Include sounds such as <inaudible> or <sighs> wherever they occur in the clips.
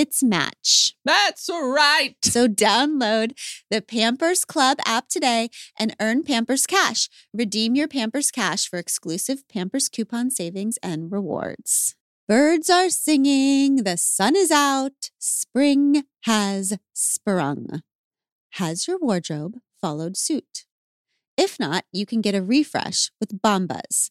its match. That's right. So download the Pampers Club app today and earn Pampers Cash. Redeem your Pampers Cash for exclusive Pampers coupon savings and rewards. Birds are singing, the sun is out, spring has sprung. Has your wardrobe followed suit? If not, you can get a refresh with Bombas,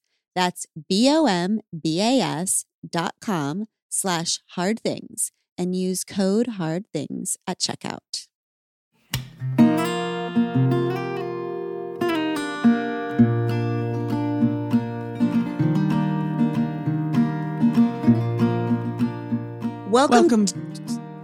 That's B-O-M-B-A-S dot com slash hard things and use code hard things at checkout. Welcome. Welcome.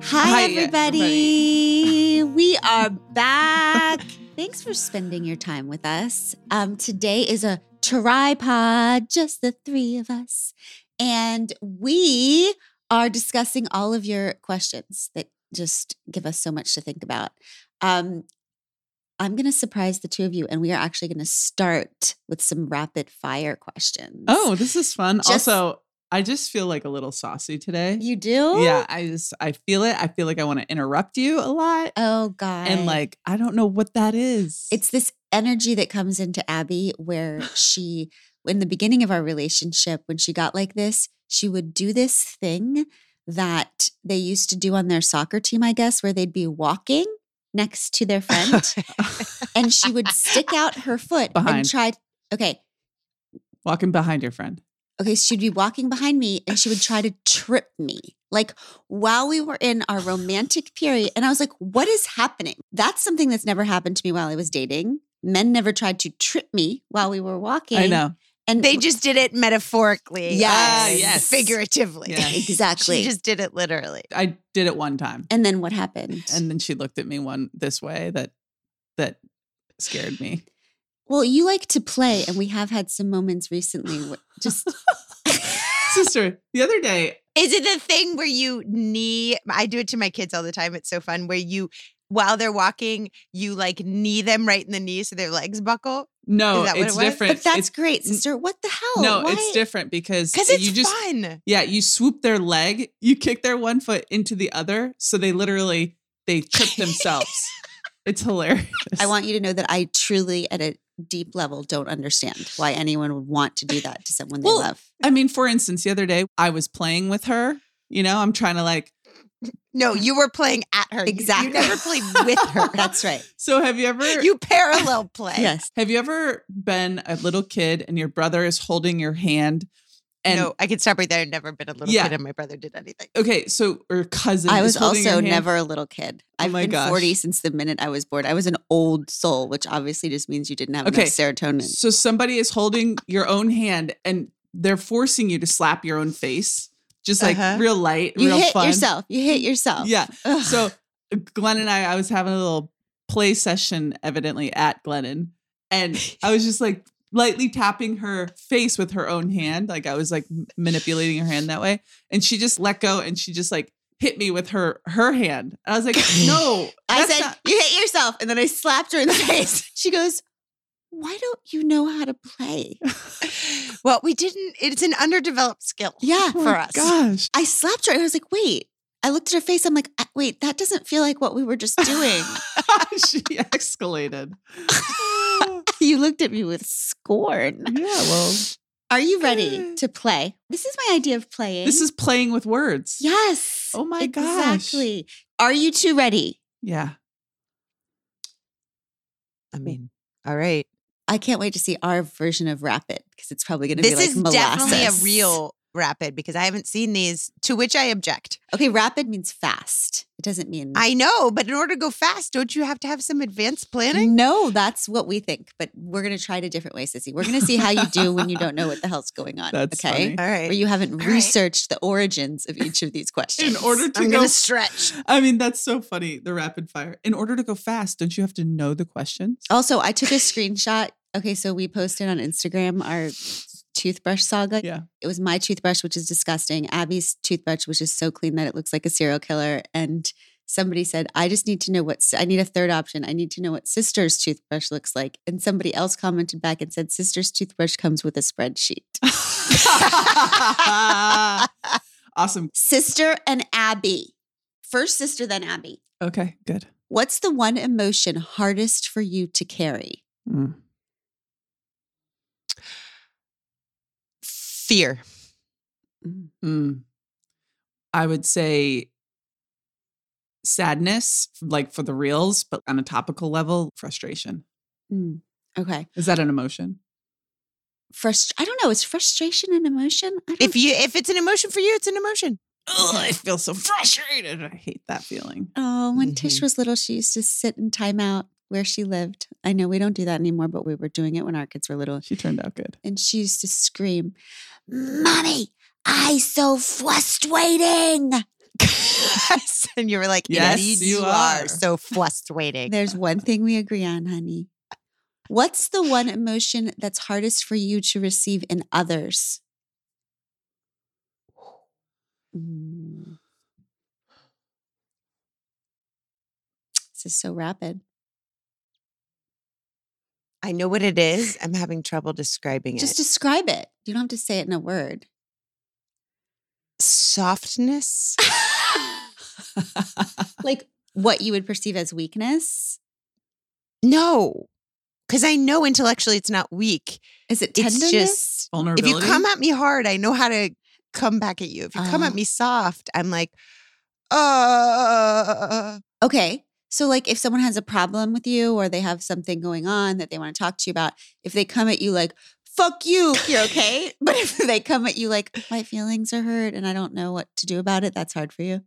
Hi, Hi, everybody. We are back. Thanks for spending your time with us. Um, today is a tripod, just the three of us. And we are discussing all of your questions that just give us so much to think about. Um, I'm going to surprise the two of you, and we are actually going to start with some rapid fire questions. Oh, this is fun. Just- also, I just feel like a little saucy today. you do? Yeah, I just I feel it. I feel like I want to interrupt you a lot. Oh, God. And like I don't know what that is. it's this energy that comes into Abby where <sighs> she, in the beginning of our relationship, when she got like this, she would do this thing that they used to do on their soccer team, I guess, where they'd be walking next to their friend <laughs> and she would stick out her foot and try. Okay. walking behind your friend. Okay. She'd be walking behind me and she would try to trip me. Like while we were in our romantic <laughs> period. And I was like, what is happening? That's something that's never happened to me while I was dating. Men never tried to trip me while we were walking. I know. And They just did it metaphorically. Yes. And yes. Figuratively. Yeah. exactly. She just did it literally. I did it one time. and then what happened? And then she looked at me one this way that that scared me. Well, you like to play, and we have had some moments recently where just <laughs> Sister, the other day, Is it the thing where you knee? I do it to my kids all the time. It's so fun where you, while they're walking, you like knee them right in the knee so their legs buckle. no, Is that what it's it was? different. but that's It's- great, sister. What the hell? no, Why- it's different because Because it's you just fun. yeah, you swoop their leg, you kick their one foot into the other, so they literally they trip <laughs> themselves. it's <laughs> hilarious. I want you to know that I truly, at a deep level, don't understand why anyone would want to do that to someone they Well, love. I mean, for instance, the other day I was playing with her. You know, I'm trying to like. No, uh, you were playing at her. You- Exactly. You, never played with her. <laughs> That's right. So have you ever? you parallel play. Yes. have you ever been a little kid and your brother is holding your hand? And no, I can stop right there. I've never been a little Yeah. kid and my brother did anything. okay, so or cousin. I was also never a little kid. Oh I've my been gosh. 40 since the minute I was born. I was an old soul, which obviously just means you didn't have Okay. enough serotonin. So somebody is holding your own hand and they're forcing you to slap your own face, just like Uh-huh. real light, You real hit fun. yourself. You hit yourself. Yeah. Ugh. So Glennon I, I was having a little play session, evidently at Glennon, and <laughs> I was just like lightly tapping her face with her own hand, like I was like manipulating her hand that way, and she just let go and she just like hit me with her her hand. And I was like, no, <laughs> I said, not- You hit yourself. And then I slapped her in the <laughs> face. She goes, why don't you know how to play? <laughs> well, we didn't. It's an underdeveloped skill. Yeah. Oh for my us. Gosh. I slapped her. and I was like, wait. I looked at her face. I'm like, "Uh, wait, that doesn't feel like what we were just doing. <laughs> she escalated. <laughs> you looked at me with scorn. yeah, well, Are you ready to play? This is my idea of playing. this is playing with words. yes. Oh my gosh. Exactly. Are you two ready? Yeah. I mean, all right. I can't wait to see our version of Rapid because it's probably going to be This like is molasses. definitely a real rapid because I haven't seen these. To which I object. Okay, rapid means fast. It doesn't mean I know, but in order to go fast, don't you have to have some advanced planning? No, that's what we think. But we're going to try it a different way, Sissy. We're going to see how you do when you don't know what the hell's going on. <laughs> That's okay. funny. All right. Where you haven't All right. researched the origins of each of these <laughs> questions. In order to I'm go gonna stretch. <laughs> I mean, that's so funny. The rapid fire. In order to go fast, don't you have to know the questions? Also, I took a screenshot. Okay, so we posted on Instagram our toothbrush saga. Yeah. It was my toothbrush, which is disgusting. Abby's toothbrush, which is so clean that it looks like a serial killer. And somebody said, I just need to know what, I need a third option. I need to know what sister's toothbrush looks like. And somebody else commented back and said, Sister's toothbrush comes with a spreadsheet. <laughs> awesome. Sister and Abby. First sister, then Abby. Okay, good. What's the one emotion hardest for you to carry? Mm. Fear. Mm. I would say sadness, like for the reals, but on a topical level, frustration. Mm, Okay. Is that an emotion? Frust- I don't know. Is frustration an emotion? If you if it's an emotion for you, it's an emotion. I feel so frustrated. I hate that feeling. Oh, when Tish Mhm. was little, she used to sit in timeout where she lived. I know we don't do that anymore, but we were doing it when our kids were little. She turned out good. And she used to scream, Mommy, I so frustrating. <laughs> and you were like, Yes, you you are. are. so frustrating. There's one thing we agree on, honey. What's the one emotion that's hardest for you to receive in others? Mm. This is so rapid. I know what it is. <laughs> I'm having trouble describing Just it. Just describe it. You don't have to say it in a word. Softness. <laughs> like what you would perceive as weakness. no. Because I know intellectually it's not weak. Is it It's tenderness? just if you come at me hard, I know how to come back at you. If you come at me soft, I'm like, uh okay. So, like, if someone has a problem with you or they have something going on that they want to talk to you about, if they come at you like, fuck you, you're okay. <laughs> but if they come at you like, my feelings are hurt and I don't know what to do about it, that's hard for you.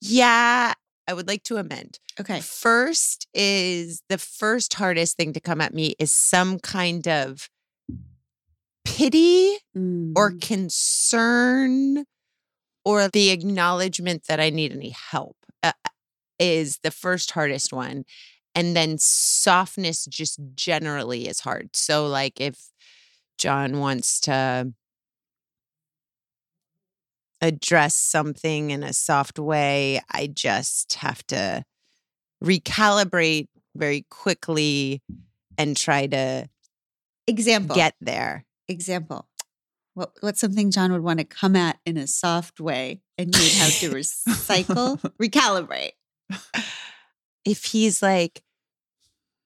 yeah. I would like to amend. Okay. First is the first hardest thing to come at me is some kind of pity or Mm. concern or the acknowledgement that I need any help uh, is the first hardest one. And then softness just generally is hard. So, like, if John wants to address something in a soft way, I just have to recalibrate very quickly and try to example. get there. example. What, what's something John would want to come at in a soft way and you'd have to <laughs> recycle, recalibrate? If he's like,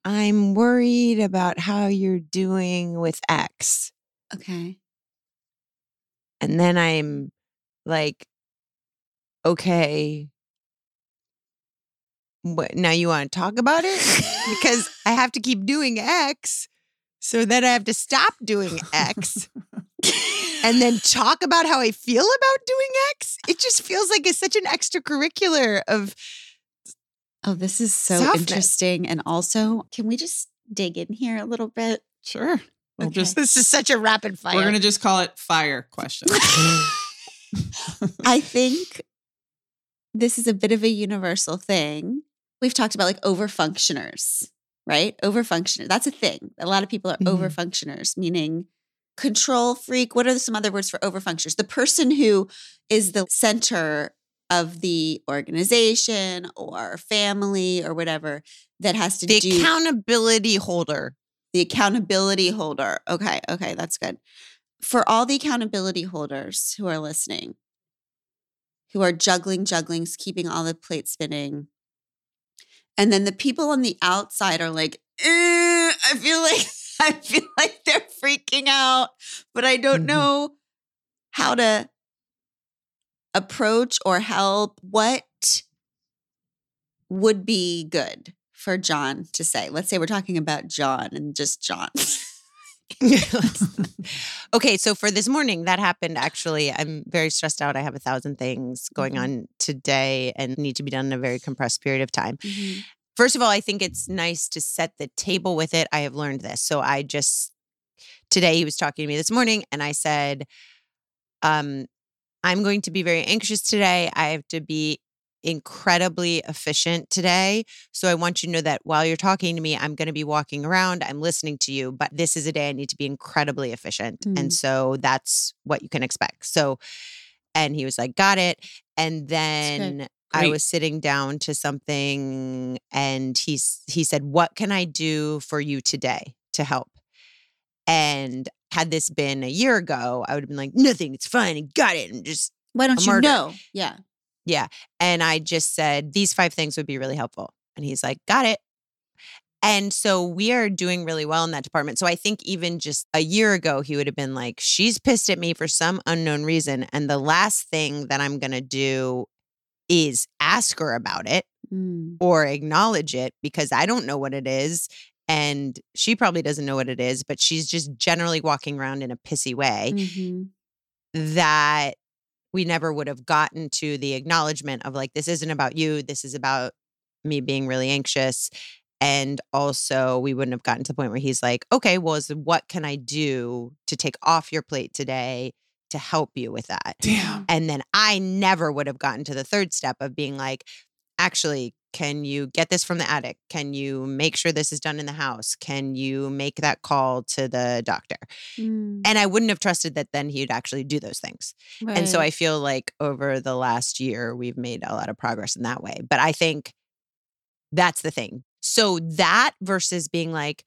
I'm worried about how you're doing with X. Okay. And then I'm like, okay. What now you want to talk about it? because <laughs> I have to keep doing X. So then I have to stop doing X and then talk about how I feel about doing X. It just feels like it's such an extracurricular of Oh, this is so Softness. interesting. And also, can we just dig in here a little bit? Sure. We'll Okay. just this is such a rapid fire. we're gonna just call it fire question. <laughs> <laughs> I think this is a bit of a universal thing. We've talked about like overfunctioners, right? Overfunctioner. That's a thing. A lot of people are Mhm. overfunctioners, meaning control freak. What are some other words for overfunctioners? The person who is the center of the organization or family or whatever. that has to The do the accountability holder. the accountability holder. Okay, okay, that's good. For all the accountability holders who are listening, who are juggling, juggling, keeping all the plates spinning, and then the people on the outside are like, "Eh, I feel <laughs> like I feel like they're freaking out, but I don't Mhm. know how to approach or help. What would be good for John to say? Let's say we're talking about John and just John. <laughs> okay, so for this morning, that happened actually. I'm very stressed out. I have a thousand things going Mhm. on today and need to be done in a very compressed period of time. Mm-hmm. First of all, I think it's nice to set the table with it. I have learned this. So I just today he was talking to me this morning and I said, um, I'm going to be very anxious today. I have to be incredibly efficient today. So I want you to know that while you're talking to me, I'm going to be walking around, I'm listening to you, but this is a day I need to be incredibly efficient. Mm. And so that's what you can expect. So, and he was like, got it. And then I was sitting down to something and he's he said, What can I do for you today to help? And had this been a year ago, I would have been like, nothing, it's fine, I got it. And just Why don't you know? Yeah. Yeah. And I just said, these five things would be really helpful. And he's like, got it. And so we are doing really well in that department. So I think even just a year ago, he would have been like, she's pissed at me for some unknown reason. And the last thing that I'm going to do is ask her about it Mm. or acknowledge it because I don't know what it is. And she probably doesn't know what it is, but she's just generally walking around in a pissy way Mhm. that we never would have gotten to the acknowledgement of like, this isn't about you. This is about me being really anxious. And also, we wouldn't have gotten to the point where he's like, okay, well, what can I do to take off your plate today to help you with that? Damn. And then I never would have gotten to the third step of being like, actually, can you get this from the attic? Can you make sure this is done in the house? Can you make that call to the doctor? Mm. And I wouldn't have trusted that then he'd actually do those things. And so I feel like over the last year, we've made a lot of progress in that way. But I think that's the thing. So that versus being like,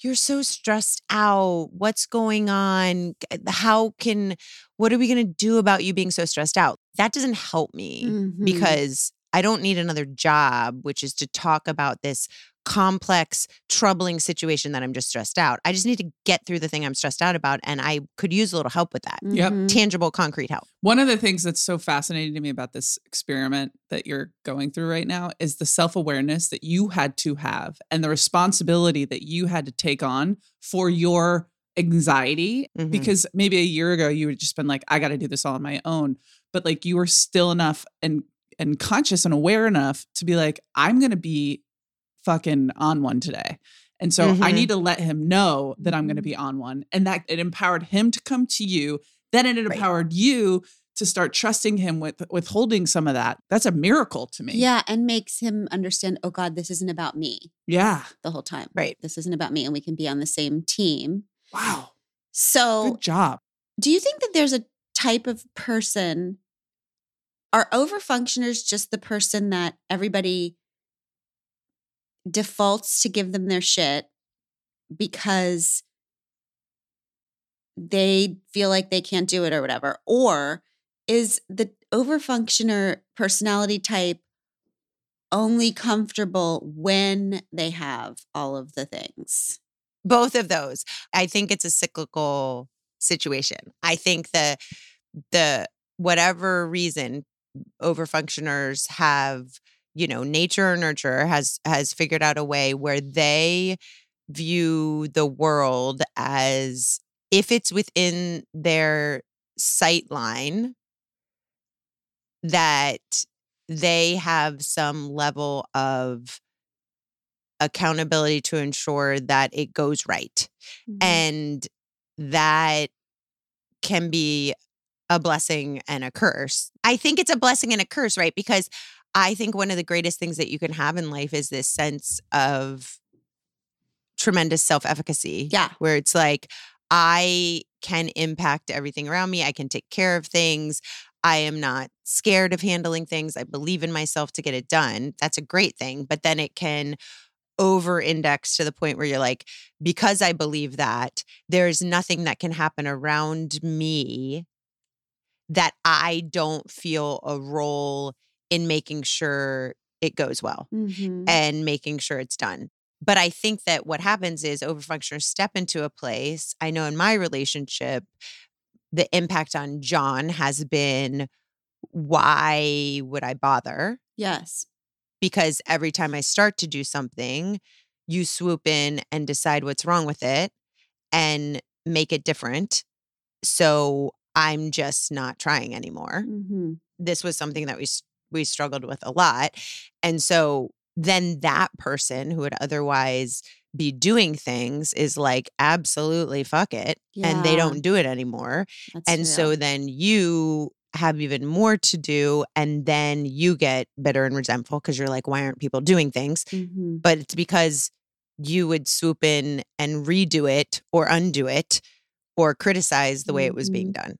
you're so stressed out. What's going on? How can, what are we going to do about you being so stressed out? That doesn't help me Mhm. because I don't need another job, which is to talk about this complex, troubling situation that I'm just stressed out. I just need to get through the thing I'm stressed out about. And I could use a little help with that Yep. Mhm. tangible, concrete help. One of the things that's so fascinating to me about this experiment that you're going through right now is the self awareness that you had to have and the responsibility that you had to take on for your anxiety. Mhm. Because maybe a year ago you would just been like, I got to do this all on my own. But like you were still enough and and conscious and aware enough to be like, I'm going to be fucking on one today. And so I Mhm. need to let him know that I'm going to be on one. And that it empowered him to come to you. Then it Right. empowered you to start trusting him with withholding some of that. That's a miracle to me. Yeah, and makes him understand, oh God, this isn't about me Yeah. the whole time. Right. This isn't about me. And we can be on the same team. Wow. So Good job. do you think that there's a type of person are overfunctioners just the person that everybody defaults to give them their shit because they feel like they can't do it or whatever? Or is the overfunctioner personality type only comfortable when they have all of the things? Both of those. I think it's a cyclical situation. I think the the whatever reason overfunctioners have you know nature or nurture has has figured out a way where they view the world as if it's within their sight line that they have some level of accountability to ensure that it goes right Mm-hmm. and that can be a blessing and a curse. I think it's a blessing and a curse, right? Because I think one of the greatest things that you can have in life is this sense of tremendous self efficacy. Yeah. Where it's like, I can impact everything around me, I can take care of things. I am not scared of handling things. I believe in myself to get it done. That's a great thing. But then it can over index to the point where you're like, because I believe that, there's nothing that can happen around me that I don't feel a role in making sure it goes well Mhm. and making sure it's done. But I think that what happens is overfunctioners step into a place. I know in my relationship, the impact on John has been why would I bother? Yes. Because every time I start to do something, you swoop in and decide what's wrong with it and make it different. So I'm just not trying anymore hmm this was something that we we struggled with a lot and so then that person who would otherwise be doing things is like absolutely fuck it and they don't do it anymore That's and real. so then you have even more to do and then you get bitter and resentful because you're like why aren't people doing things Mhm. but it's because you would swoop in and redo it or undo it or criticize the way it was being done.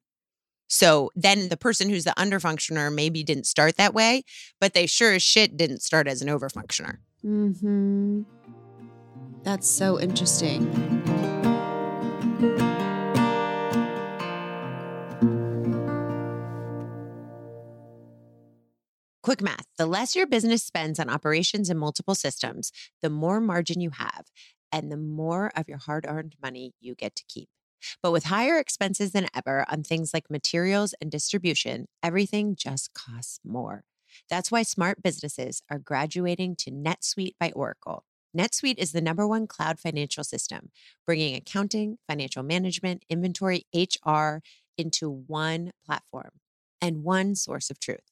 So then the person who's the underfunctioner maybe didn't start that way, but they sure as shit didn't start as an overfunctioner. Mm-hmm. That's so interesting. Quick math the less your business spends on operations and multiple systems, the more margin you have, and the more of your hard earned money you get to keep. But with higher expenses than ever on things like materials and distribution, everything just costs more. That's why smart businesses are graduating to NetSuite by Oracle. NetSuite is the number one cloud financial system, bringing accounting, financial management, inventory, HR into one platform and one source of truth.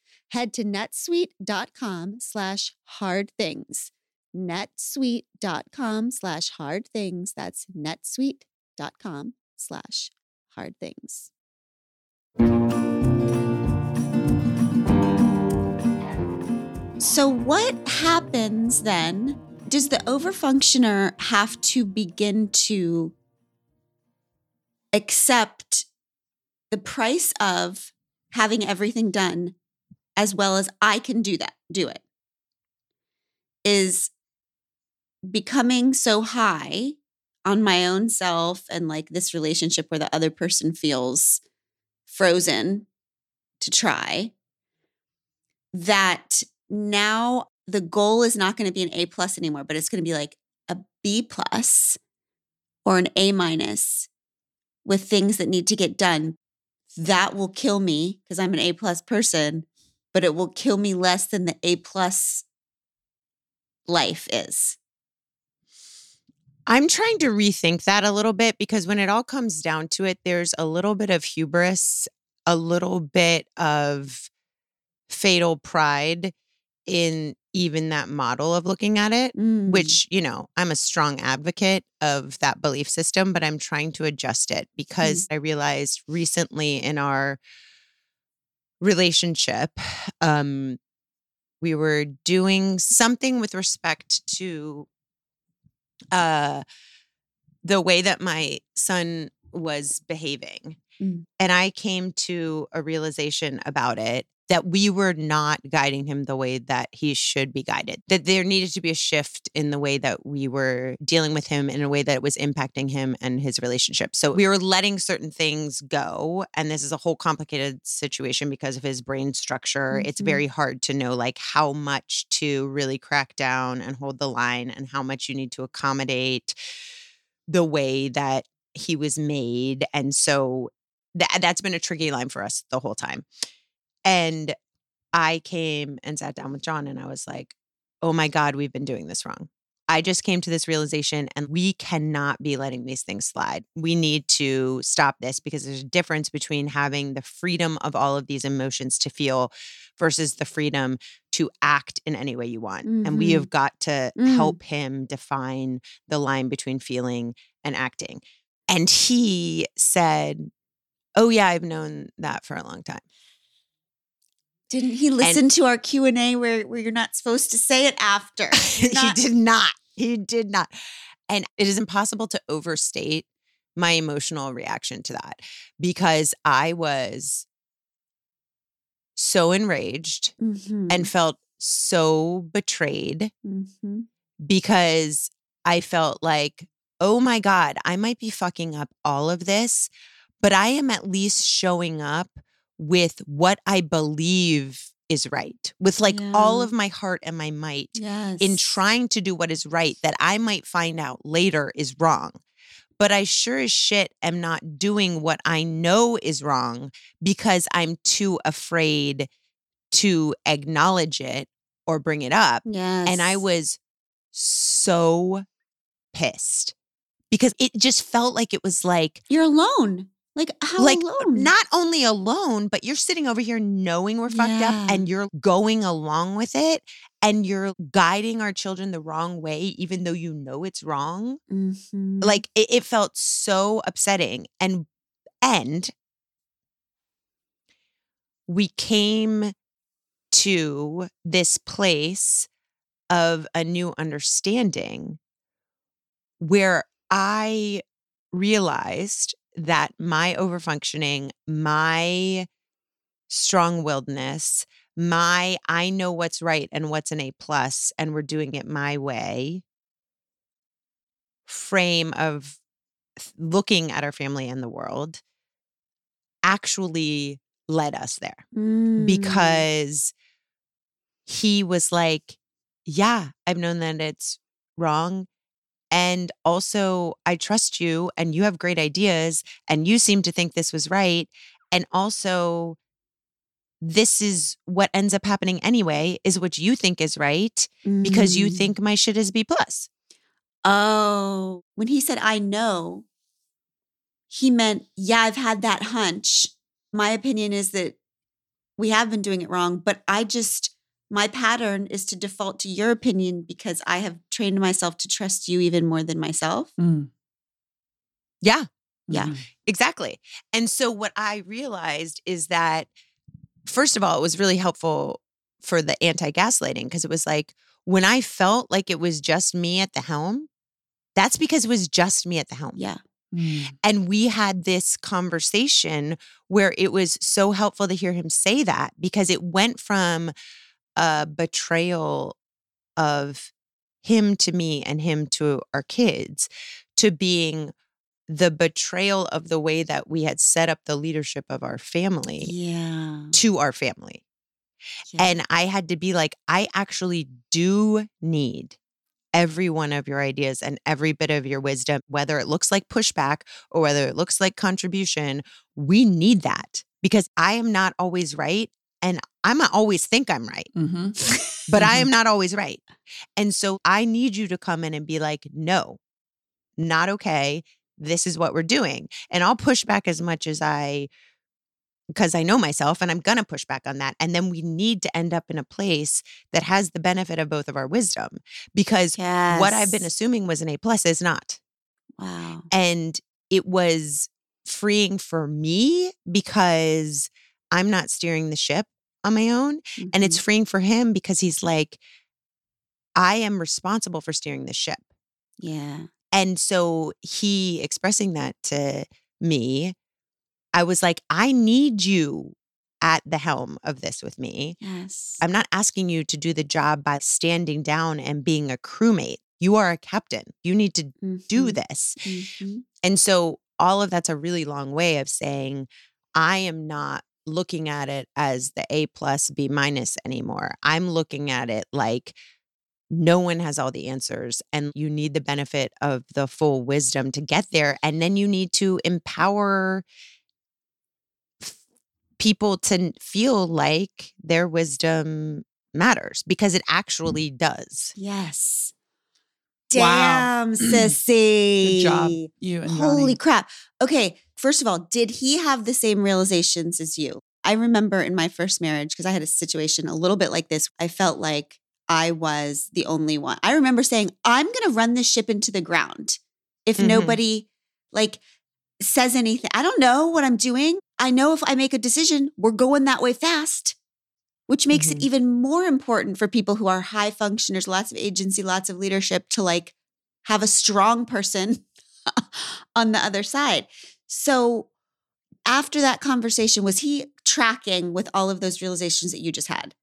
Head to netsuite.com slash hard things. netsuite.com slash hard things. That's netsuite.com slash hard things. So, what happens then? Does the overfunctioner have to begin to accept the price of having everything done as well as I can do that, do it? Is becoming so high on my own self and like this relationship where the other person feels frozen to try that now the goal is not going to be an A plus anymore, but it's going to be like a B plus or an A minus with things that need to get done. That will kill me because I'm an A plus person, but it will kill me less than the A plus life is. I'm trying to rethink that a little bit because when it all comes down to it, there's a little bit of hubris, a little bit of fatal pride in even that model of looking at it, Mm. which, you know, I'm a strong advocate of that belief system, but I'm trying to adjust it because I realized recently in our relationship, um, we were doing something with respect to uh the way that my son was behaving. Mm. And I came to a realization about it that we were not guiding him the way that he should be guided. That there needed to be a shift in the way that we were dealing with him in a way that it was impacting him and his relationship. So we were letting certain things go. And this is a whole complicated situation because of his brain structure. It's Mhm. very hard to know like how much to really crack down and hold the line and how much you need to accommodate the way that he was made. And so that that's been a tricky line for us the whole time. And I came and sat down with John and I was like, oh my God, we've been doing this wrong. I just came to this realization and we cannot be letting these things slide. We need to stop this because there's a difference between having the freedom of all of these emotions to feel versus the freedom to act in any way you want. And we Mhm. have got to Mm. help him define the line between feeling and acting. And he said, Oh, yeah, I've known that for a long time. Didn't he listen to our Q and A where where you're not supposed to say it after? <laughs> Not- he did not. He did not. And it is impossible to overstate my emotional reaction to that because I was so enraged Mhm, and felt so betrayed mhm. because I felt like, oh my God, I might be fucking up all of this, but I am at least showing up with what I believe is right, with like all of my heart and my might Yes. in trying to do what is right that I might find out later is wrong. But I sure as shit am not doing what I know is wrong because I'm too afraid to acknowledge it or bring it up. Yes. And I was so pissed because it just felt like it was like, You're alone. Like how like alone? not only alone, but you're sitting over here knowing we're fucked Yeah. up and you're going along with it and you're guiding our children the wrong way, even though you know it's wrong. Mhm. Like it, it felt so upsetting. And and we came to this place of a new understanding where I realized that my overfunctioning, my strong willedness, my I know what's right and what's an A plus, and we're doing it my way frame of looking at our family and the world actually led us there Mm. because he was like, Yeah, I've known that it's wrong. And also, I trust you and you have great ideas and you seem to think this was right. And also, this is what ends up happening anyway, is what you think is right because you Mm. think my shit is B plus. Oh, when he said I know, he meant, yeah, I've had that hunch. My opinion is that we have been doing it wrong, but I just, my pattern is to default to your opinion because I have trained myself to trust you even more than myself. Mm. Yeah. Yeah. Mhm. Exactly. And so what I realized is that first of all, it was really helpful for the anti-gaslighting because it was like when I felt like it was just me at the helm, that's because it was just me at the helm. Yeah. Mm. And we had this conversation where it was so helpful to hear him say that because it went from a betrayal of him to me and him to our kids to being the betrayal of the way that we had set up the leadership of our family Yeah. to our family. yeah. And I had to be like, I actually do need every one of your ideas and every bit of your wisdom, whether it looks like pushback or whether it looks like contribution. We need that because I am not always right. And I might always think I'm right, Mhm. <laughs> but I am <laughs> not always right. And so I need you to come in and be like, no, not okay. This is what we're doing. And I'll push back as much as I because I know myself and I'm going to push back on that. And then we need to end up in a place that has the benefit of both of our wisdom because what I've been assuming was an A plus is not. Wow. And it was freeing for me because I'm not steering the ship on my own. And it's Mhm. freeing for him because he's like, I am responsible for steering the ship. yeah. And so he expressing that to me, I was like, I need you at the helm of this with me. Yes. I'm not asking you to do the job by standing down and being a crewmate. You are a captain. You need to do Mhm. this. Mhm. And so all of that's a really long way of saying, I am not looking at it as the A plus B minus anymore. I'm looking at it like no one has all the answers and you need the benefit of the full wisdom to get there. And then you need to empower people to feel like their wisdom matters because it mm. actually does. Yes. Damn, sissy. <clears throat> Good job, you and Holy Johnny. crap. Okay, first of all, did he have the same realizations as you? I remember in my first marriage, because I had a situation a little bit like this, I felt like I was the only one. I remember saying, I'm going to run this ship into the ground if Mhm. nobody like says anything. I don't know what I'm doing. I know if I make a decision, we're going that way fast, which makes Mhm. it even more important for people who are high functioners, lots of agency, lots of leadership to like have a strong person <laughs> on the other side. So after that conversation, was he tracking with all of those realizations that you just had?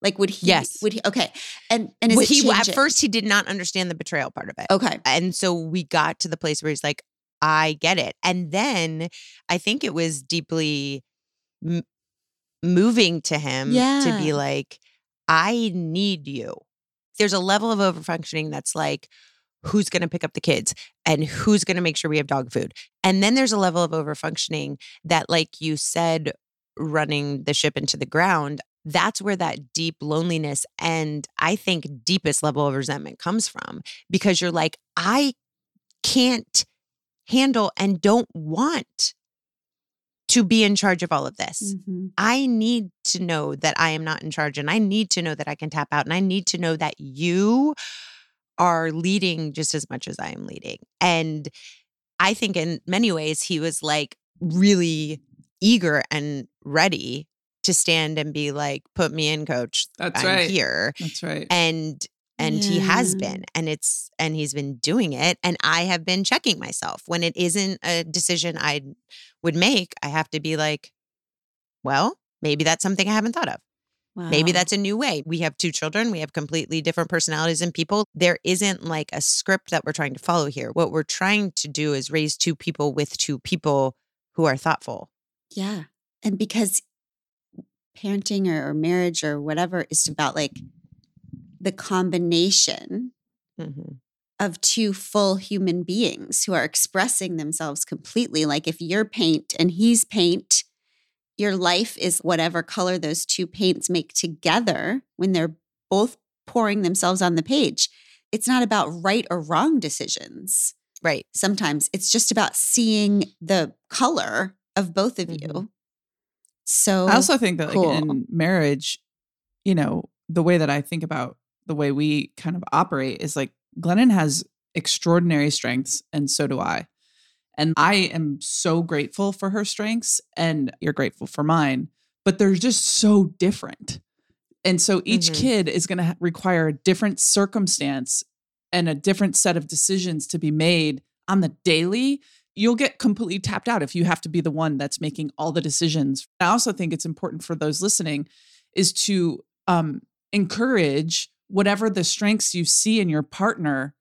Like would he Yes. would he okay. And and is he at first he did not understand the betrayal part of it. Okay. And so we got to the place where he's like, I get it. And then I think it was deeply m- moving to him to be like, I need you. There's a level of overfunctioning that's like, who's going to pick up the kids and who's going to make sure we have dog food. And then there's a level of overfunctioning that, like you said, running the ship into the ground, that's where that deep loneliness and I think deepest level of resentment comes from because you're like, I can't handle and don't want to be in charge of all of this. Mhm. I need to know that I am not in charge and I need to know that I can tap out and I need to know that you are leading just as much as I am leading. And I think in many ways he was like really eager and ready to stand and be like, put me in, coach. That's I'm right. here. That's right. And and he has been and it's and he's been doing it and i have been checking myself when it isn't a decision i would make i have to be like well maybe that's something i haven't thought of maybe that's a new way we have two children we have completely different personalities and people there isn't like a script that we're trying to follow here what we're trying to do is raise two people with two people who are thoughtful Yeah. And because parenting or, or marriage or whatever is about like the combination Mhm. of two full human beings who are expressing themselves completely. Like if you're paint and he's paint, your life is whatever color those two paints make together when they're both pouring themselves on the page. It's not about right or wrong decisions. right Sometimes it's just about seeing the color of both of you. Mhm. So I also think that like in marriage, you know, the way that I think about the way we kind of operate is like Glennon has extraordinary strengths and so do I. And I am so grateful for her strengths and you're grateful for mine, but they're just so different. And so each Mhm. kid is going to require a different circumstance and a different set of decisions to be made on the daily. You'll get completely tapped out if you have to be the one that's making all the decisions. I also think it's important for those listening is to um, encourage whatever the strengths you see in your partner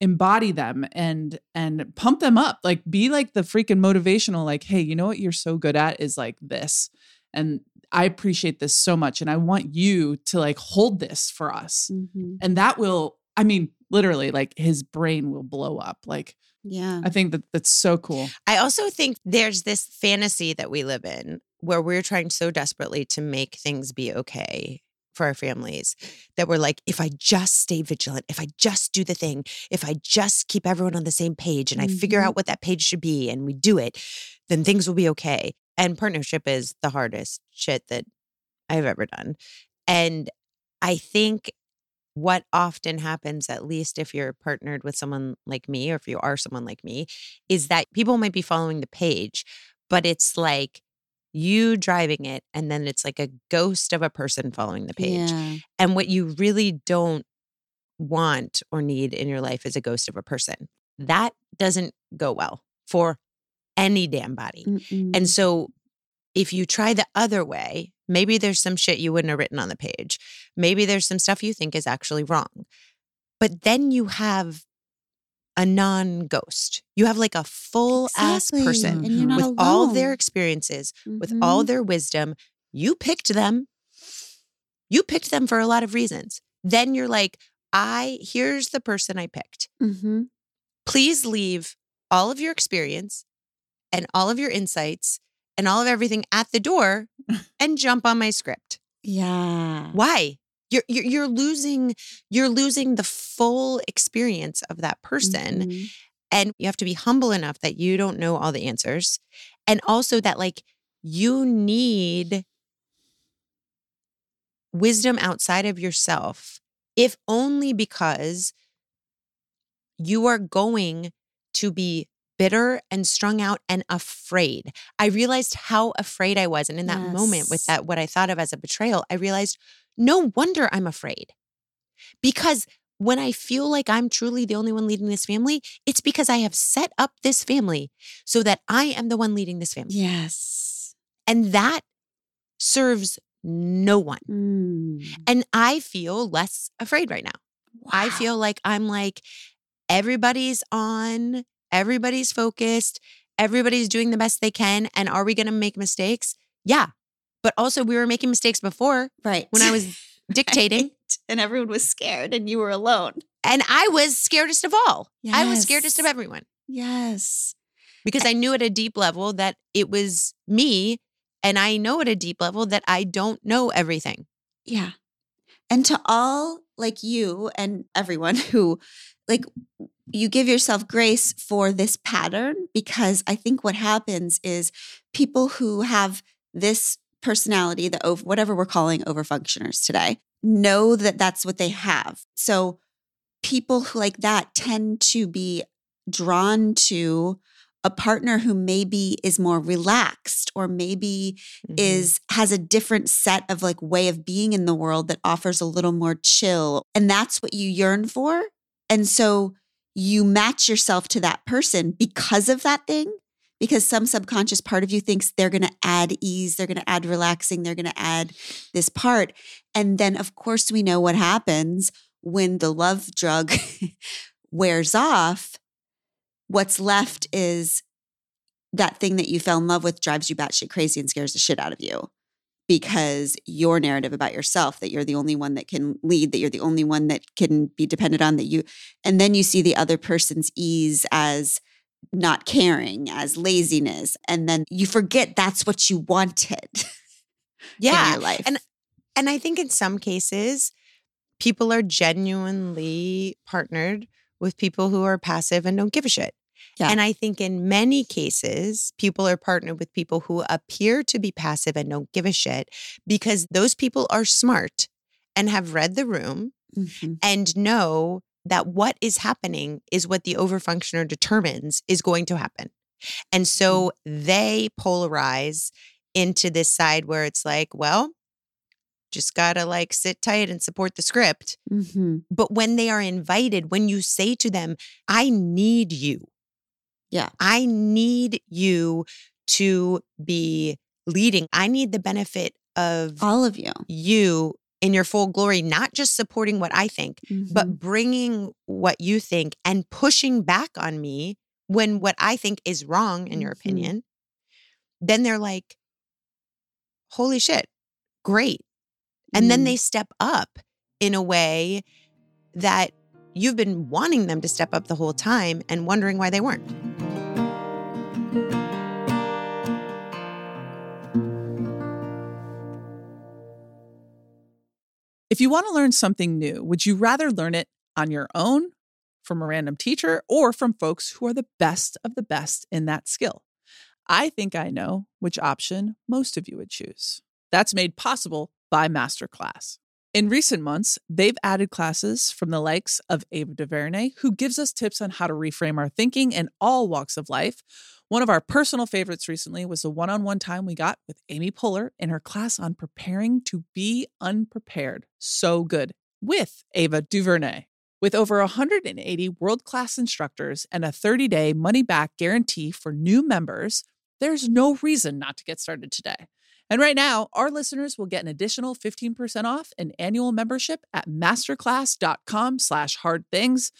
embody them and and pump them up like be like the freaking motivational like hey you know what you're so good at is like this. And i appreciate this so much and i want you to like hold this for us. Mhm. and that will i mean literally like his brain will blow up. Like yeah. i think that that's so cool. I also think there's this fantasy that we live in where we're trying so desperately to make things be okay for our families that we're like, if I just stay vigilant, if I just do the thing, if I just keep everyone on the same page and I figure Mhm. out what that page should be and we do it, then things will be okay. And partnership is the hardest shit that I've ever done. And I think what often happens, at least if you're partnered with someone like me, or if you are someone like me, is that people might be following the page, but it's like you driving it, and then it's like a ghost of a person following the page. Yeah. And what you really don't want or need in your life is a ghost of a person. That doesn't go well for any damn body. Mm-mm. And so if you try the other way, maybe there's some shit you wouldn't have written on the page. Maybe there's some stuff you think is actually wrong. But then you have a non ghost. You have like a full ass person and you're not with all their alone. experiences, with all Mhm. their wisdom. You picked them. You picked them for a lot of reasons. Then you're like, I, here's the person I picked. Mhm. Please leave all of your experience and all of your insights and all of everything at the door <laughs> and jump on my script. Yeah. Why? You're, you're you're losing you're losing the full experience of that person Mhm. and you have to be humble enough that you don't know all the answers and also that like you need wisdom outside of yourself if only because you are going to be bitter and strung out and afraid i realized how afraid i was and in that moment with that what i thought of as a betrayal i realized no wonder i'm afraid because when I feel like I'm truly the only one leading this family, it's because I have set up this family so that I am the one leading this family. Yes. And that serves no one. Mm. And I feel less afraid right now. I feel like I'm like, everybody's on, everybody's focused, everybody's doing the best they can. And are we going to make mistakes? Yeah. But also, we were making mistakes before right when I was <laughs> dictating. Right. and everyone was scared and you were alone. And I was scaredest of all. I was scaredest of everyone. Yes. because I knew at a deep level that it was me. And I know at a deep level that I don't know everything. Yeah. And to all like you and everyone <laughs> who like you give yourself grace for this pattern because I think what happens is people who have this personality, the over, whatever we're calling overfunctioners today, know that that's what they have. So people who like that tend to be drawn to a partner who maybe is more relaxed or maybe Mhm. is has a different set of like way of being in the world that offers a little more chill and that's what you yearn for and so you match yourself to that person because of that thing because some subconscious part of you thinks they're going to add ease they're going to add relaxing they're going to add this part. And then of course we know what happens when the love drug <laughs> wears off. What's left is that thing that you fell in love with drives you batshit crazy and scares the shit out of you because your narrative about yourself that you're the only one that can lead, that you're the only one that can be depended on, that you, and then you see the other person's ease as not caring, as laziness, and then you forget that's what you wanted <laughs> in yeah. your life. And And I think in some cases, people are genuinely partnered with people who are passive and don't give a shit. Yeah. And I think in many cases, people are partnered with people who appear to be passive and don't give a shit because those people are smart and have read the room Mhm. and know that what is happening is what the overfunctioner determines is going to happen. And so they polarize into this side where it's like, well, just gotta like sit tight and support the script. Mhm. But when they are invited, when you say to them, I need you. Yeah. I need you to be leading. I need the benefit of All of you. you in your full glory, not just supporting what I think, Mhm. but bringing what you think and pushing back on me when what I think is wrong, in your Mhm. opinion, then they're like, holy shit, great. And then Mm. they step up in a way that you've been wanting them to step up the whole time and wondering why they weren't. If you want to learn something new, would you rather learn it on your own, from a random teacher, or from folks who are the best of the best in that skill? I think I know which option most of you would choose. That's made possible by Masterclass. In recent months, they've added classes from the likes of Ava DuVernay, who gives us tips on how to reframe our thinking in all walks of life. One of our personal favorites recently was the one on one time we got with Amy Poehler in her class on preparing to be unprepared. So good. With Ava DuVernay. With over 180 world class instructors and a 30 day money back guarantee for new members, there's no reason not to get started today. And right now, our listeners will get an additional 15% off an annual membership at masterclass.com slash hard things.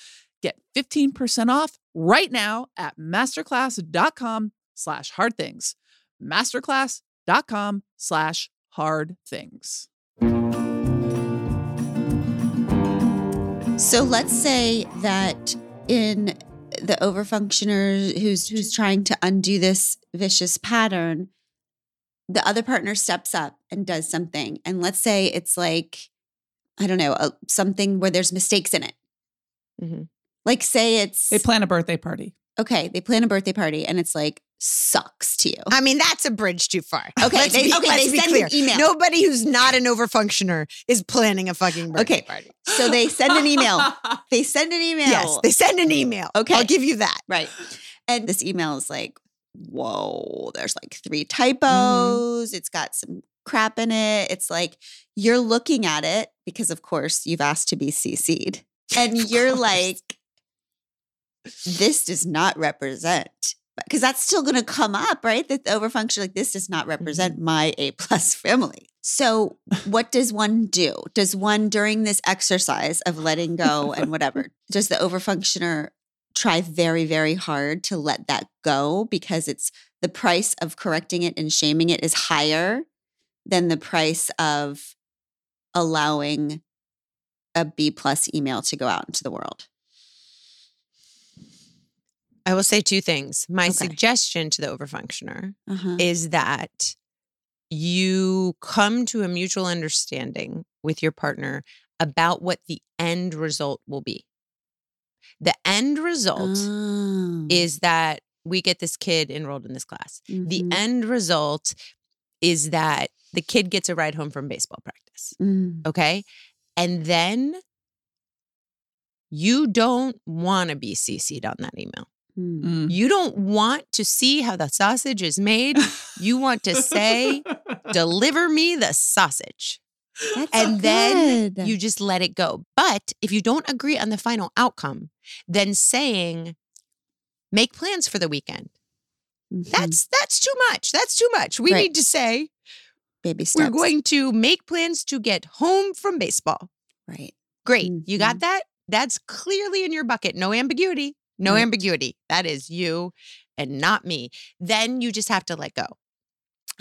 Get 15% off right now at masterclass.com slash hard things. Masterclass.com slash hard things. So let's say that in the overfunctioner who's who's trying to undo this vicious pattern, the other partner steps up and does something. And let's say it's like I don't know, a, something where there's mistakes in it. Mhm. Like, say it's They plan a birthday party. okay, they plan a birthday party and it's like sucks to you. I mean, that's a bridge too far. <laughs> Okay, Let's they- be, okay, let's they be send clear. an email. Nobody who's not an overfunctioner is planning a fucking birthday Okay. party. So they send an email. <laughs> They send an email. Yes, they send an email. Okay. I'll give you that. Right. And this email is like, whoa, there's like three mm-hmm. typos. It's got some crap in it. It's like you're looking at it because, of course, you've asked to be CC'd. And you're like, this does not represent. Because that's still going to come up, right? That the overfunction, like this does not represent mm-hmm. my A plus family. So, what does one do? Does one, during this exercise of letting go and whatever, does the overfunctioner try very, very hard to let that go because it's the price of correcting it and shaming it is higher than the price of allowing a B plus email to go out into the world. I will say two things. My Okay. suggestion to the overfunctioner Uh-huh. is that you come to a mutual understanding with your partner about what the end result will be. The end result Oh. is that we get this kid enrolled in this class. The Mhm. end result is that the kid gets a ride home from baseball practice. Mm. Okay. And then you don't want to be CC'd on that email. Mm. Mm. You don't want to see how the sausage is made. You want to say, <laughs> deliver me the sausage. That's And then. You just let it go. But if you don't agree on the final outcome, then saying, make plans for the weekend. Mhm. That's that's too much. That's too much. We Right. need to say baby steps. we're going to make plans to get home from baseball. right. Great. You got that? That's clearly in your bucket. No ambiguity. No Right. ambiguity. That is you and not me. Then you just have to let go.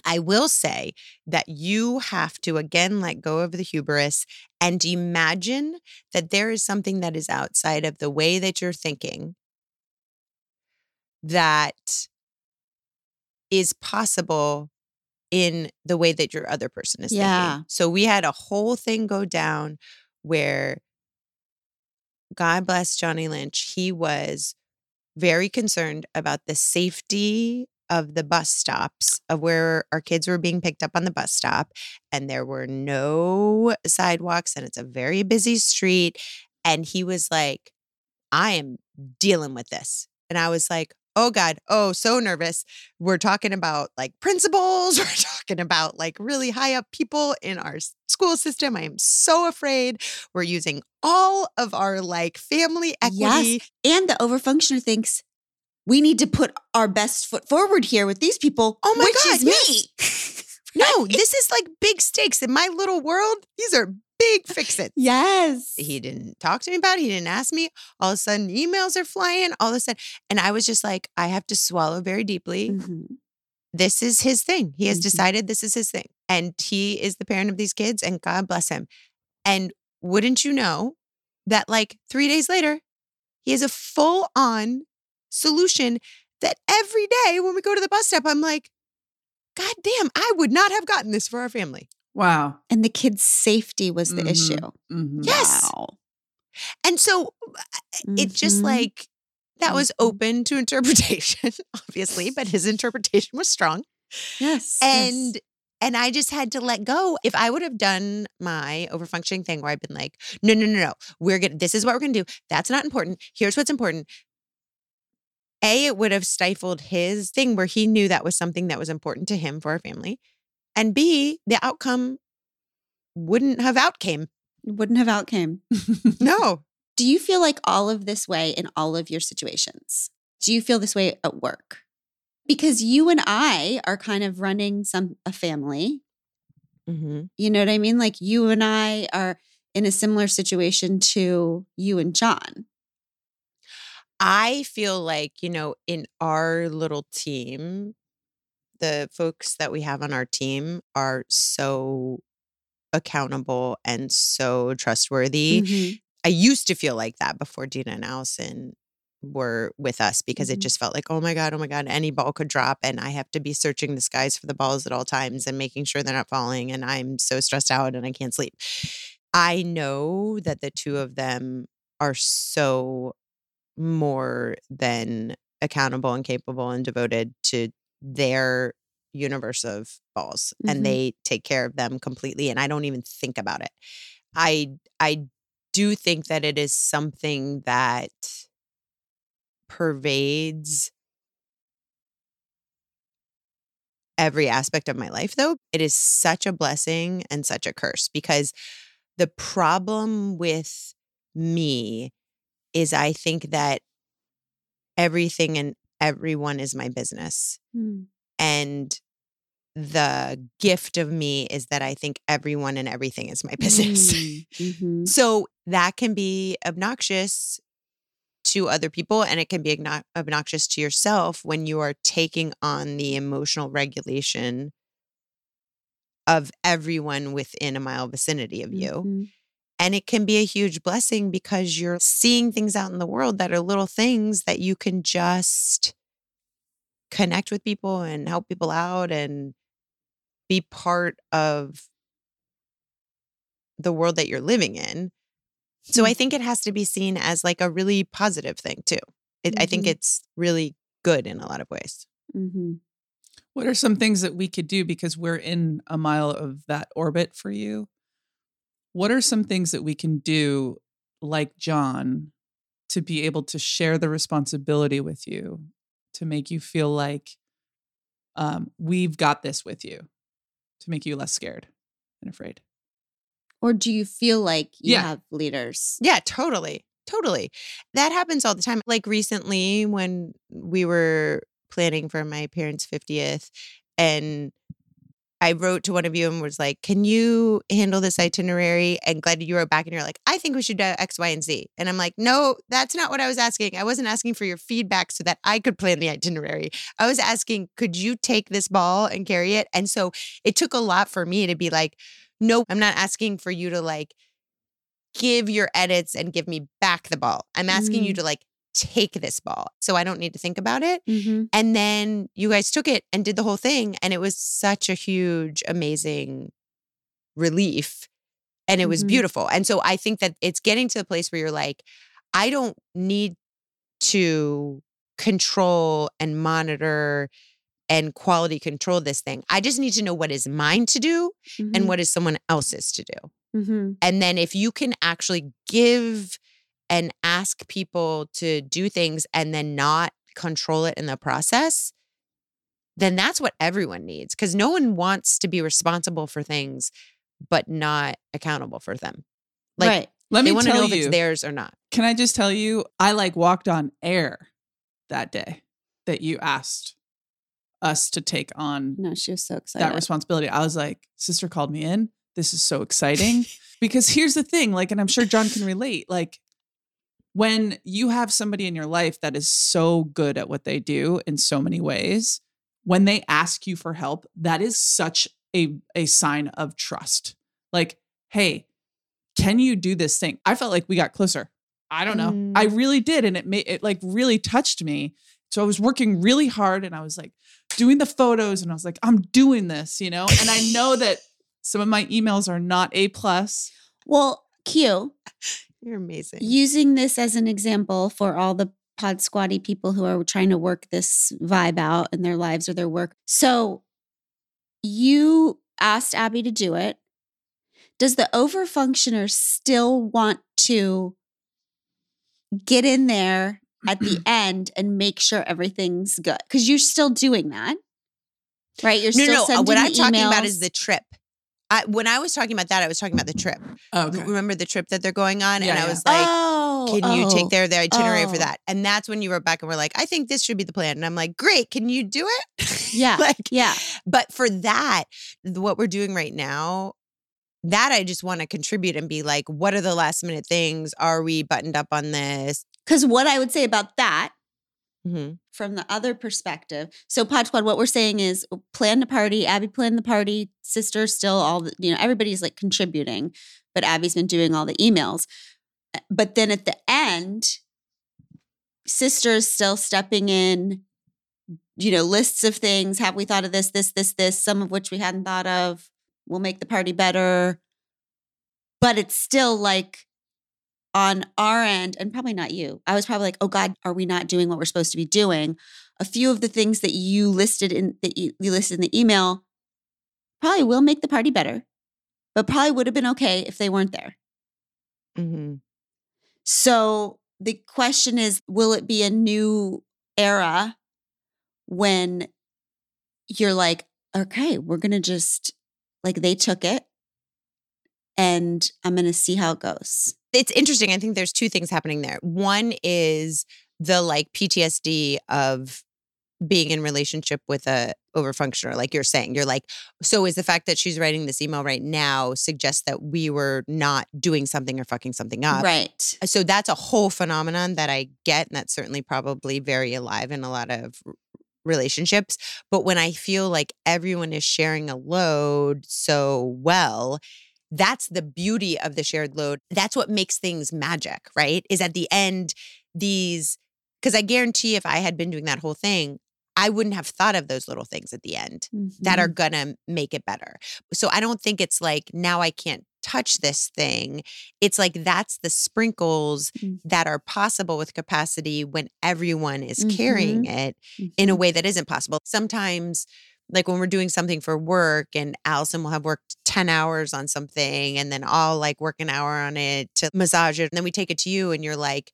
I will say that you have to again let go of the hubris and imagine that there is something that is outside of the way that you're thinking that is possible in the way that your other person is Yeah. thinking. So we had a whole thing go down where God bless Johnny Lynch, he was very concerned about the safety of the bus stops of where our kids were being picked up on the bus stop and there were no sidewalks and it's a very busy street and he was like I am dealing with this. And I was like, oh God, oh, so nervous. We're talking about like principals, <laughs> we're talking about like really high up people in our school system. I am so afraid. We're using all of our like family equity. yes. And the overfunctioner thinks we need to put our best foot forward here with these people. Oh my which God, is yes. me. <laughs> <laughs> No, this is like big stakes in my little world. These are big fix-its. yes. He didn't talk to me about it. He didn't ask me. All of a sudden, emails are flying. All of a sudden, and I was just like, I have to swallow very deeply. Mhm. this is his thing. He has Mhm. decided this is his thing. And he is the parent of these kids, and God bless him. And wouldn't you know that, like, three days later, he has a full on solution that every day when we go to the bus stop, I'm like, God damn, I would not have gotten this for our family. Wow. And the kid's safety was the Mhm. issue. Mhm. Yes. Wow. And so it just Mhm. like, that was Mhm. open to <laughs> interpretation, obviously, but his interpretation was strong. yes. yes. and and I just had to let go. If I would have done my overfunctioning thing where I've been like, no, no, no, no, we're gonna this is what we're gonna do. That's not important. Here's what's important. A, it would have stifled his thing where he knew that was something that was important to him for our family. And B, the outcome wouldn't have outcame. wouldn't have outcame. <laughs> No. Do you feel like all of this way in all of your situations? Do you feel this way at work? Because you and I are kind of running some a family. Mm-hmm. You know what I mean? Like you and I are in a similar situation to you and John. I feel like, you know, in our little team, the folks that we have on our team are so accountable and so trustworthy. Mhm. I used to feel like that before Dina and Allison were with us because Mhm. it just felt like, oh my God, oh my God, any ball could drop. And I have to be searching the skies for the balls at all times and making sure they're not falling. And I'm so stressed out and I can't sleep. I know that the two of them are so more than accountable and capable and devoted to their universe of balls Mhm. and they take care of them completely and I don't even think about it. I I do think that it is something that pervades every aspect of my life though. It is such a blessing and such a curse because the problem with me is I think that everything and everyone is my business. Mm. And the gift of me is that I think everyone and everything is my <laughs> business. Mm, mhm. so that can be obnoxious to other people and it can be obnoxious to yourself when you are taking on the emotional regulation of everyone within a mile vicinity of you. Mhm. And it can be a huge blessing because you're seeing things out in the world that are little things that you can just connect with people and help people out and be part of the world that you're living in. So I think it has to be seen as like a really positive thing too. It, I think Mhm. it's really good in a lot of ways. Mhm. What are some things that we could do because we're in a mile of that orbit for you? What are some things that we can do, like John, to be able to share the responsibility with you to make you feel like um, we've got this with you, to make you less scared and afraid? Or do you feel like you Yeah. have leaders? Yeah, totally. Totally. That happens all the time. Like recently when we were planning for my parents' 50th and I wrote to one of you and was like, "Can you handle this itinerary?" And glad you wrote back and you're like, "I think we should do X, Y, and Z." And I'm like, "No, that's not what I was asking. I wasn't asking for your feedback so that I could plan the itinerary. I was asking, could you take this ball and carry it?" And so it took a lot for me to be like, "No, I'm not asking for you to like give your edits and give me back the ball. I'm asking you Mm. to like take this ball so I don't need to think about it. Mm-hmm. And then you guys took it and did the whole thing. And it was such a huge, amazing relief. And it was Mhm. beautiful. And so I think that it's getting to the place where you're like, I don't need to control and monitor and quality control this thing. I just need to know what is mine to do and what is someone else's to do. Mm-hmm. And then if you can actually give and ask people to do things and then not control it in the process, then that's what everyone needs because no one wants to be responsible for things but not accountable for them. Like right. Let they me want to tell know if it's theirs or not. Can I just tell you, I like walked on air that day that you asked us to take on No, she was so excited. that responsibility. I was like, sister called me in. This is so exciting. <laughs> because here's the thing, like, and I'm sure John can relate, like, when you have somebody in your life that is so good at what they do in so many ways, when they ask you for help, that is such a, a sign of trust. Like, hey, can you do this thing? I felt like we got closer. I don't know. I Mm. really did. And it made it like really touched me. So I was working really hard and I was like doing the photos and I was like, I'm doing this, you know? And I know that some of my emails are not A plus. well, Q, You're amazing. using this as an example for all the pod squatty people who are trying to work this vibe out in their lives or their work. So you asked Abby to do it. Does the overfunctioner still want to get in there at the <clears throat> end and make sure everything's good? Because you're still doing that. Right? You're no, still no, uh, no. What the I'm talking about is the trip. I, when I was talking about that, I was talking about the trip. Oh, okay. Remember the trip that they're going on? Yeah, and I yeah. was like, oh, can you oh. take their their itinerary Oh. for that? And that's when you wrote back and were like, I think this should be the plan. And I'm like, great, can you do it? Yeah. <laughs> like, Yeah. but for that, what we're doing right now, that I just want to contribute and be like, what are the last minute things? Are we buttoned up on this? Because what I would say about that hmm from the other perspective. So Pod Squad, what we're saying is plan the party. Abby planned the party. Sister still all the, you know, everybody's like contributing, but Abby's been doing all the emails. But then at the end, sister's still stepping in, you know, lists of things. Have we thought of this, this, this, this, some of which we hadn't thought of. We'll make the party better. but it's still like on our end, and probably not you. I was probably like, oh God, are we not doing what we're supposed to be doing? A few of the things that you listed in that you, you listed in the email probably will make the party better, but probably would have been okay if they weren't there. Mm-hmm. So the question is will it be a new era when you're like, okay, we're going to just, like, they took it and I'm going to see how it goes? It's interesting. I think there's two things happening there. One is the like PTSD of being in relationship with a overfunctioner like you're saying you're like so is the fact that she's writing this email right now suggests that we were not doing something or fucking something up right. Uh, so that's a whole phenomenon that I get, and that's certainly probably very alive in a lot of relationships. But when I feel like everyone is sharing a load so well, that's the beauty of the shared load. That's what makes things magic, right? Is at the end, these, because I guarantee if I had been doing that whole thing, I wouldn't have thought of those little things at the end that Mm-hmm. are gonna make it better. So I don't think it's like now I can't touch this thing. It's like that's the sprinkles Mm. that are possible with capacity when everyone is carrying it in a Mhm. way that isn't possible. Sometimes like when we're doing something for work and Allison will have worked 10 hours on something and then I'll like work an hour on it to massage it. And then we take it to you and you're like,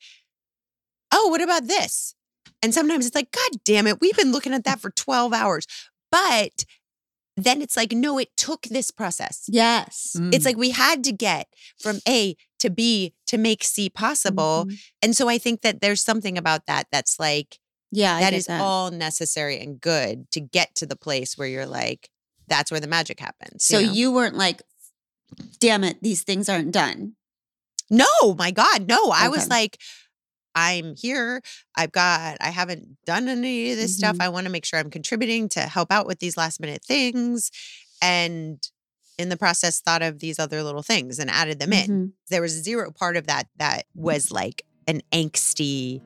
oh, what about this? And sometimes it's like, God damn it, we've been looking at that for 12 hours. But then it's like, no, it took this process. Yes. It's like we had to get from A to B to make C possible. Mhm. And so I think that there's something about that that's like, Yeah, I that all necessary and good to get to the place where you're like, that's where the magic happens. So you, know? you weren't like, damn it, these things aren't done. no, my God, no. I was like, I'm here. I've got, I haven't done any of this stuff. Mhm. I want to make sure I'm contributing to help out with these last minute things. And in the process, thought of these other little things and added them in. Mhm. There was zero part of that that was like an angsty,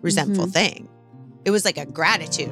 resentful Mm-hmm. thing. It was like a gratitude.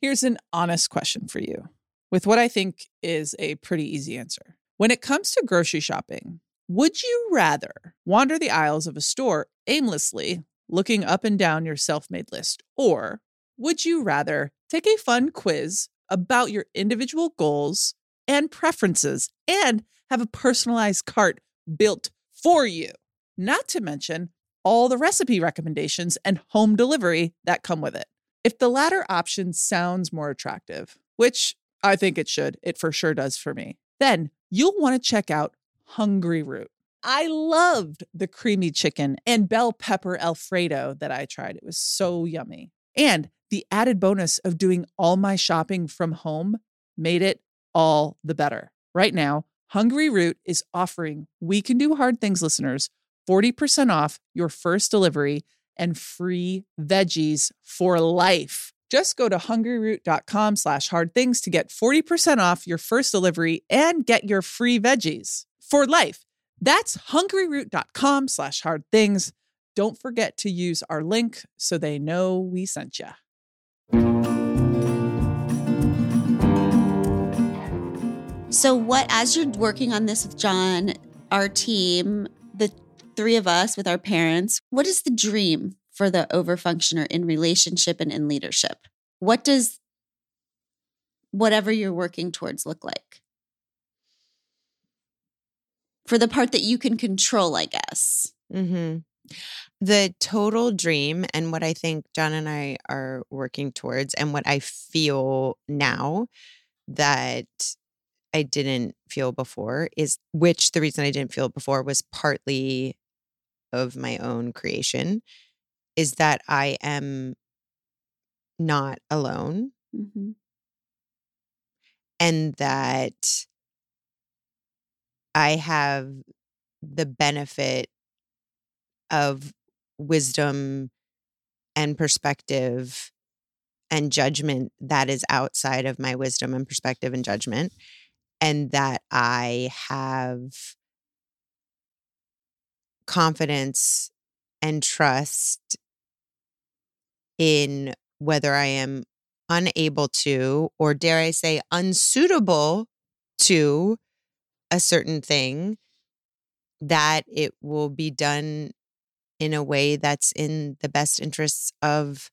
Here's an honest question for you with what I think is a pretty easy answer. When it comes to grocery shopping, would you rather wander the aisles of a store aimlessly, looking up and down your self made list, or would you rather take a fun quiz about your individual goals and preferences and have a personalized cart built for you? Not to mention all the recipe recommendations and home delivery that come with it. If the latter option sounds more attractive, which I think it should, it for sure does for me, then you'll want to check out Hungryroot. I loved the creamy chicken and bell pepper Alfredo that I tried. It was so yummy. And the added bonus of doing all my shopping from home made it all the better. Right now, Hungryroot is offering We Can Do Hard Things listeners 40% off your first delivery and free veggies for life. Just go to hungryroot.com slash hard things to get 40% off your first delivery and get your free veggies for life. That's hungryroot.com slash hard things. Don't forget to use our link so they know we sent you. So, what, as you're working on this with John, our team, the three of us with our parents, what is the dream for the overfunctioner in relationship and in leadership? What does whatever you're working towards look like? For the part that you can control, I guess. hmm The total dream and what I think John and I are working towards, and what I feel now that I didn't feel before is which the reason I didn't feel before was partly of my own creation, is that I am not alone Mm-hmm. and that I have the benefit of wisdom and perspective and judgment that is outside of my wisdom and perspective and judgment, and that I have confidence and trust in whether I am unable to, or dare I say, unsuitable to a certain thing, that it will be done in a way that's in the best interests of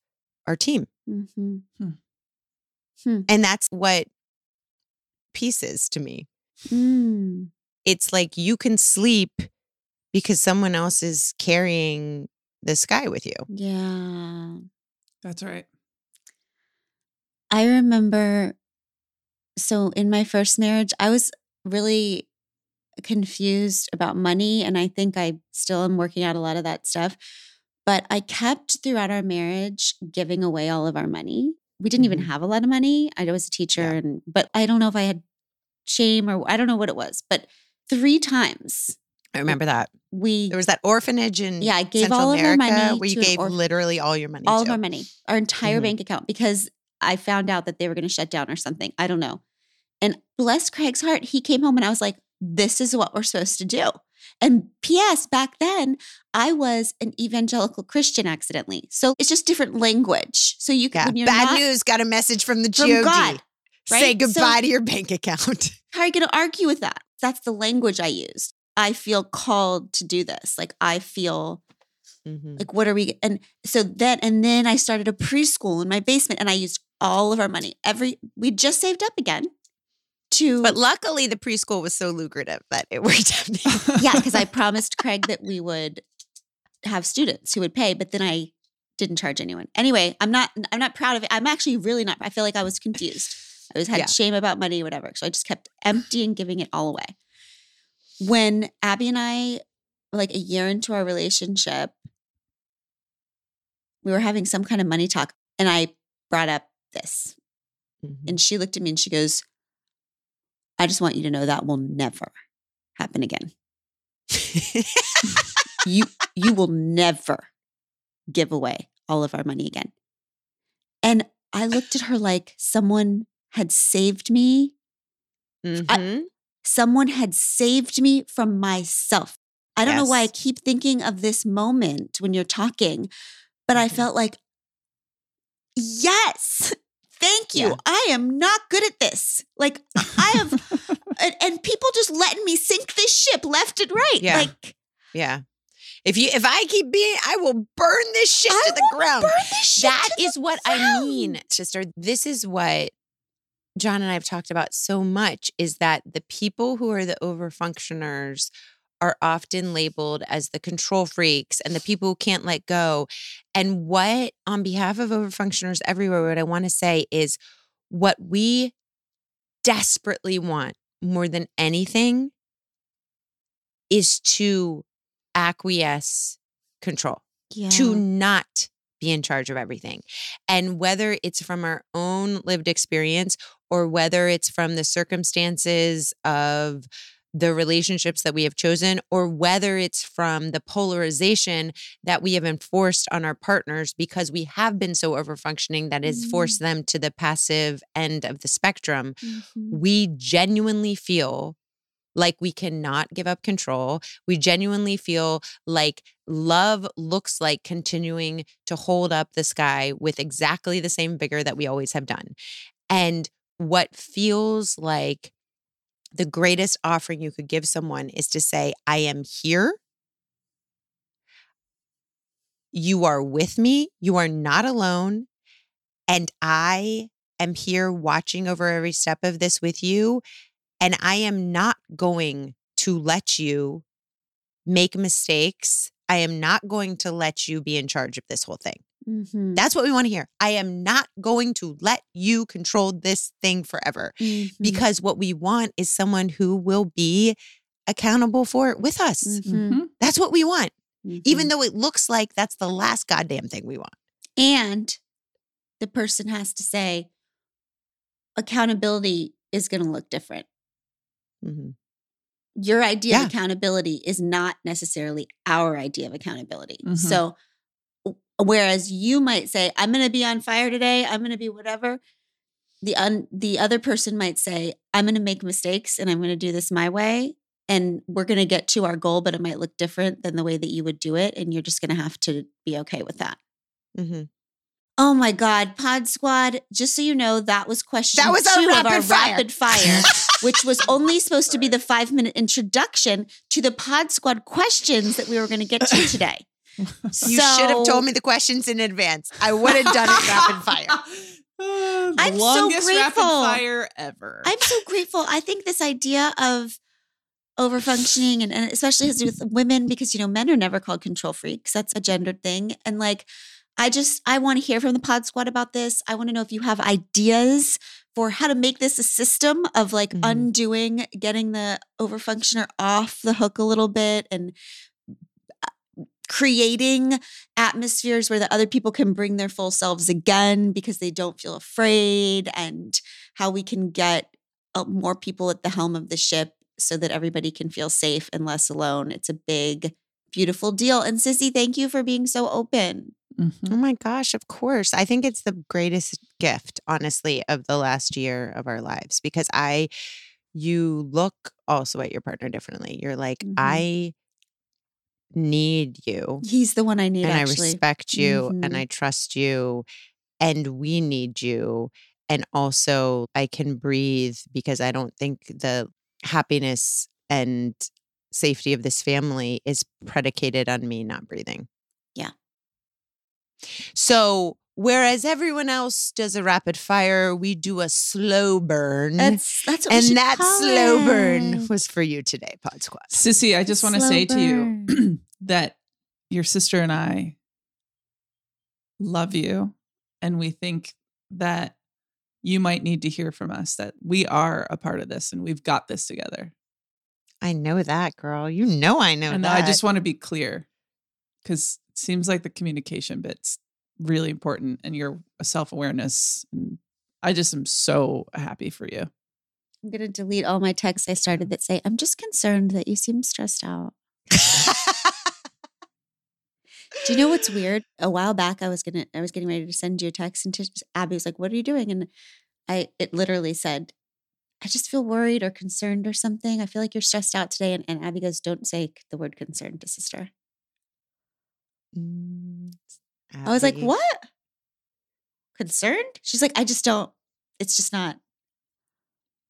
our team. Mm-hmm. And that's what peace is to me. Mm. It's like you can sleep because someone else is carrying the sky with you. Yeah. That's right. I remember so in my first marriage, I was really confused about money. And I think I still am working out a lot of that stuff. But I kept throughout our marriage giving away all of our money. We didn't even Mhm. have a lot of money. I was a teacher, Yeah. and but I don't know if I had shame or I don't know what it was. But three times I remember that. we There was that orphanage in Yeah, I gave Central all of our America money where you gave orph- literally all your money all to. of our money, our entire Mhm. bank account, because I found out that they were going to shut down or something. I don't know. And bless Craig's heart, he came home and I was like, this is what we're supposed to do. And P.S. Back then, I was an evangelical Christian accidentally. So it's just different language. So you can, Yeah. Bad not news. Got a message from the from GOD. God, Say right? So- goodbye to your bank account. <laughs> how are you going to argue with that? That's the language I used. I feel called to do this. Like I feel Mhm. like what are we and so then and then i started a preschool in my basement and i used all of our money every we just saved up again But luckily, the preschool was so lucrative that it <laughs> worked out. <laughs> yeah because i promised craig that we would have students who would pay but then i didn't charge anyone anyway i'm not i'm not proud of it i'm actually really not i feel like i was confused i was had Yeah. shame about money whatever so i just kept emptying giving it all away when abby and i like a year into our relationship we were having some kind of money talk and i brought up this Mhm. and she looked at me and she goes i just want you to know that will never happen again. <laughs> You you will never give away all of our money again. And i looked at her like someone had saved me. Mhm. someone had saved me from myself. I don't know why i keep thinking of this moment when you're talking but i Mhm. felt like yes thank you Yeah. i am not good at this like i have <laughs> and, and people just letting me sink this ship left and right Yeah. like yeah. If you if I keep being, I will burn this shit I to the ground. burn this shit That to the is what I mean, sister. This is what John and I have talked about so much is that the people who are the overfunctioners are often labeled as the control freaks and the people who can't let go. And what, on behalf of overfunctioners everywhere, what I want to say is what we desperately want more than anything is to acquiesce control yeah. to not be in charge of everything. And whether it's from our own lived experience or whether it's from the circumstances of the relationships that we have chosen, or whether it's from the polarization that we have enforced on our partners because we have been so overfunctioning that has forced them to the passive end of the spectrum, Mhm. we genuinely feel like we cannot give up control. We genuinely feel like love looks like continuing to hold up the sky with exactly the same vigor that we always have done. And what feels like the greatest offering you could give someone is to say, I am here. You are with me. You are not alone. And I am here watching over every step of this with you. And I am not going to let you make mistakes. I am not going to let you be in charge of this whole thing. Mhm. That's what we want to hear. I am not going to let you control this thing forever Mhm. because what we want is someone who will be accountable for it with us. Mhm. Mhm. That's what we want, even Mhm. though it looks like that's the last goddamn thing we want. and the person has to say accountability is going to look different Mhm. your idea Yeah. of accountability is not necessarily our idea of accountability. So, w- whereas you might say, "I'm going to be on fire today. I'm going to be whatever," the un- the other person might say, "I'm going to make mistakes and I'm going to do this my way." And we're going to get to our goal, but it might look different than the way that you would do it. And you're just going to have to be okay with that. Mhm. Oh my God, Pod Squad! Just so you know, that was question That was our two of our fire. rapid fire, which was only supposed to be the five minute introduction to the Pod Squad questions that we were going to get to <laughs> today. You should have told me the questions in advance. I would have done it rapid fire. Uh, <laughs> <laughs> the I'm so longest rapid grateful. fire ever. I'm so grateful. I think this idea of overfunctioning and, and especially has to do with women because you know men are never called control freaks. That's a gendered thing. And like I just I want to hear from the pod squad about this. I want to know if you have ideas for how to make this a system of like Mhm. undoing, getting the overfunctioner off the hook a little bit and creating atmospheres where the other people can bring their full selves again because they don't feel afraid and how we can get uh, more people at the helm of the ship so that everybody can feel safe and less alone. It's a big, beautiful deal. And Sissy, thank you for being so open. Mhm. Oh my gosh, of course. I think it's the greatest gift, honestly, of the last year of our lives because I, you look also at your partner differently. You're like, Mhm. I need you He's the one I need, and actually. I respect you and Mhm. I trust you and we need you. And also, I can breathe because I don't think the happiness and safety of this family is predicated on me not breathing. Yeah. So, whereas everyone else does a rapid fire, we do a slow burn. that's that's what and should that call slow burn was for you today, Pod Squad. Sissy, I just want to Slow say to you <clears throat> that your sister and I love you. And we think that you might need to hear from us that we are a part of this and we've got this together. I know that, girl. You know I know and that. I just want to be clear because it seems like the communication bit's really important and your self awareness. And I just am so happy for you. I'm gonna delete all my texts I started that say, I'm just concerned that you seem stressed out. Do you know what's weird? A while back, I was gonna, I was getting ready to send you a text, and just, Abby was like, "What are you doing?" And I, it literally said, "I just feel worried or concerned or something. I feel like you're stressed out today." And, and Abby goes, "Don't say the word concerned to sister." Mm, I was like. "What? Concerned?" She's like, "I just don't. It's just not."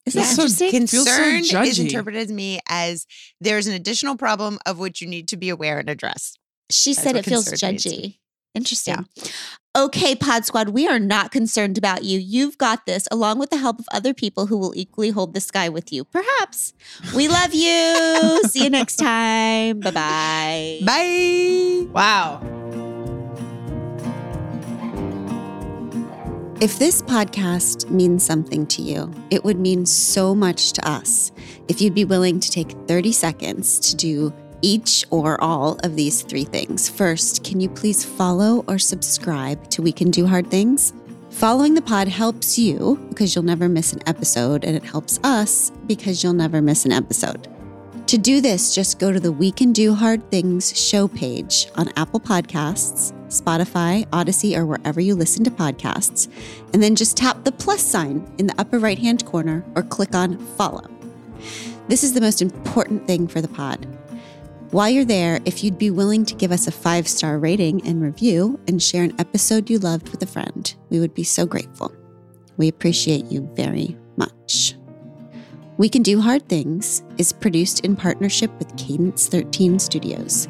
That's that so interesting? feels so Concerned is interpreted to me as there's an additional problem of which you need to be aware and address. She That's said it feels concerned means judgy. Interesting. Okay, Pod Squad, we are not concerned about you. You've got this, along with the help of other people who will equally hold the sky with you. Perhaps. We love you. See you next time. Bye bye. Bye. Wow. If this podcast means something to you, it would mean so much to us if you'd be willing to take 30 seconds to do each or all of these three things. First, can you please follow or subscribe to We Can Do Hard Things? Following the pod helps you because you'll never miss an episode, and it helps us because you'll never miss an episode. To do this, just go to the We Can Do Hard Things show page on Apple Podcasts, Spotify, Audacy, or wherever you listen to podcasts, and then just tap the plus sign in the upper right hand corner or click on follow. This is the most important thing for the pod. While you're there, if you'd be willing to give us a five star rating and review and share an episode you loved with a friend, we would be so grateful. We appreciate you very much. We Can Do Hard Things is produced in partnership with Cadence 13 Studios.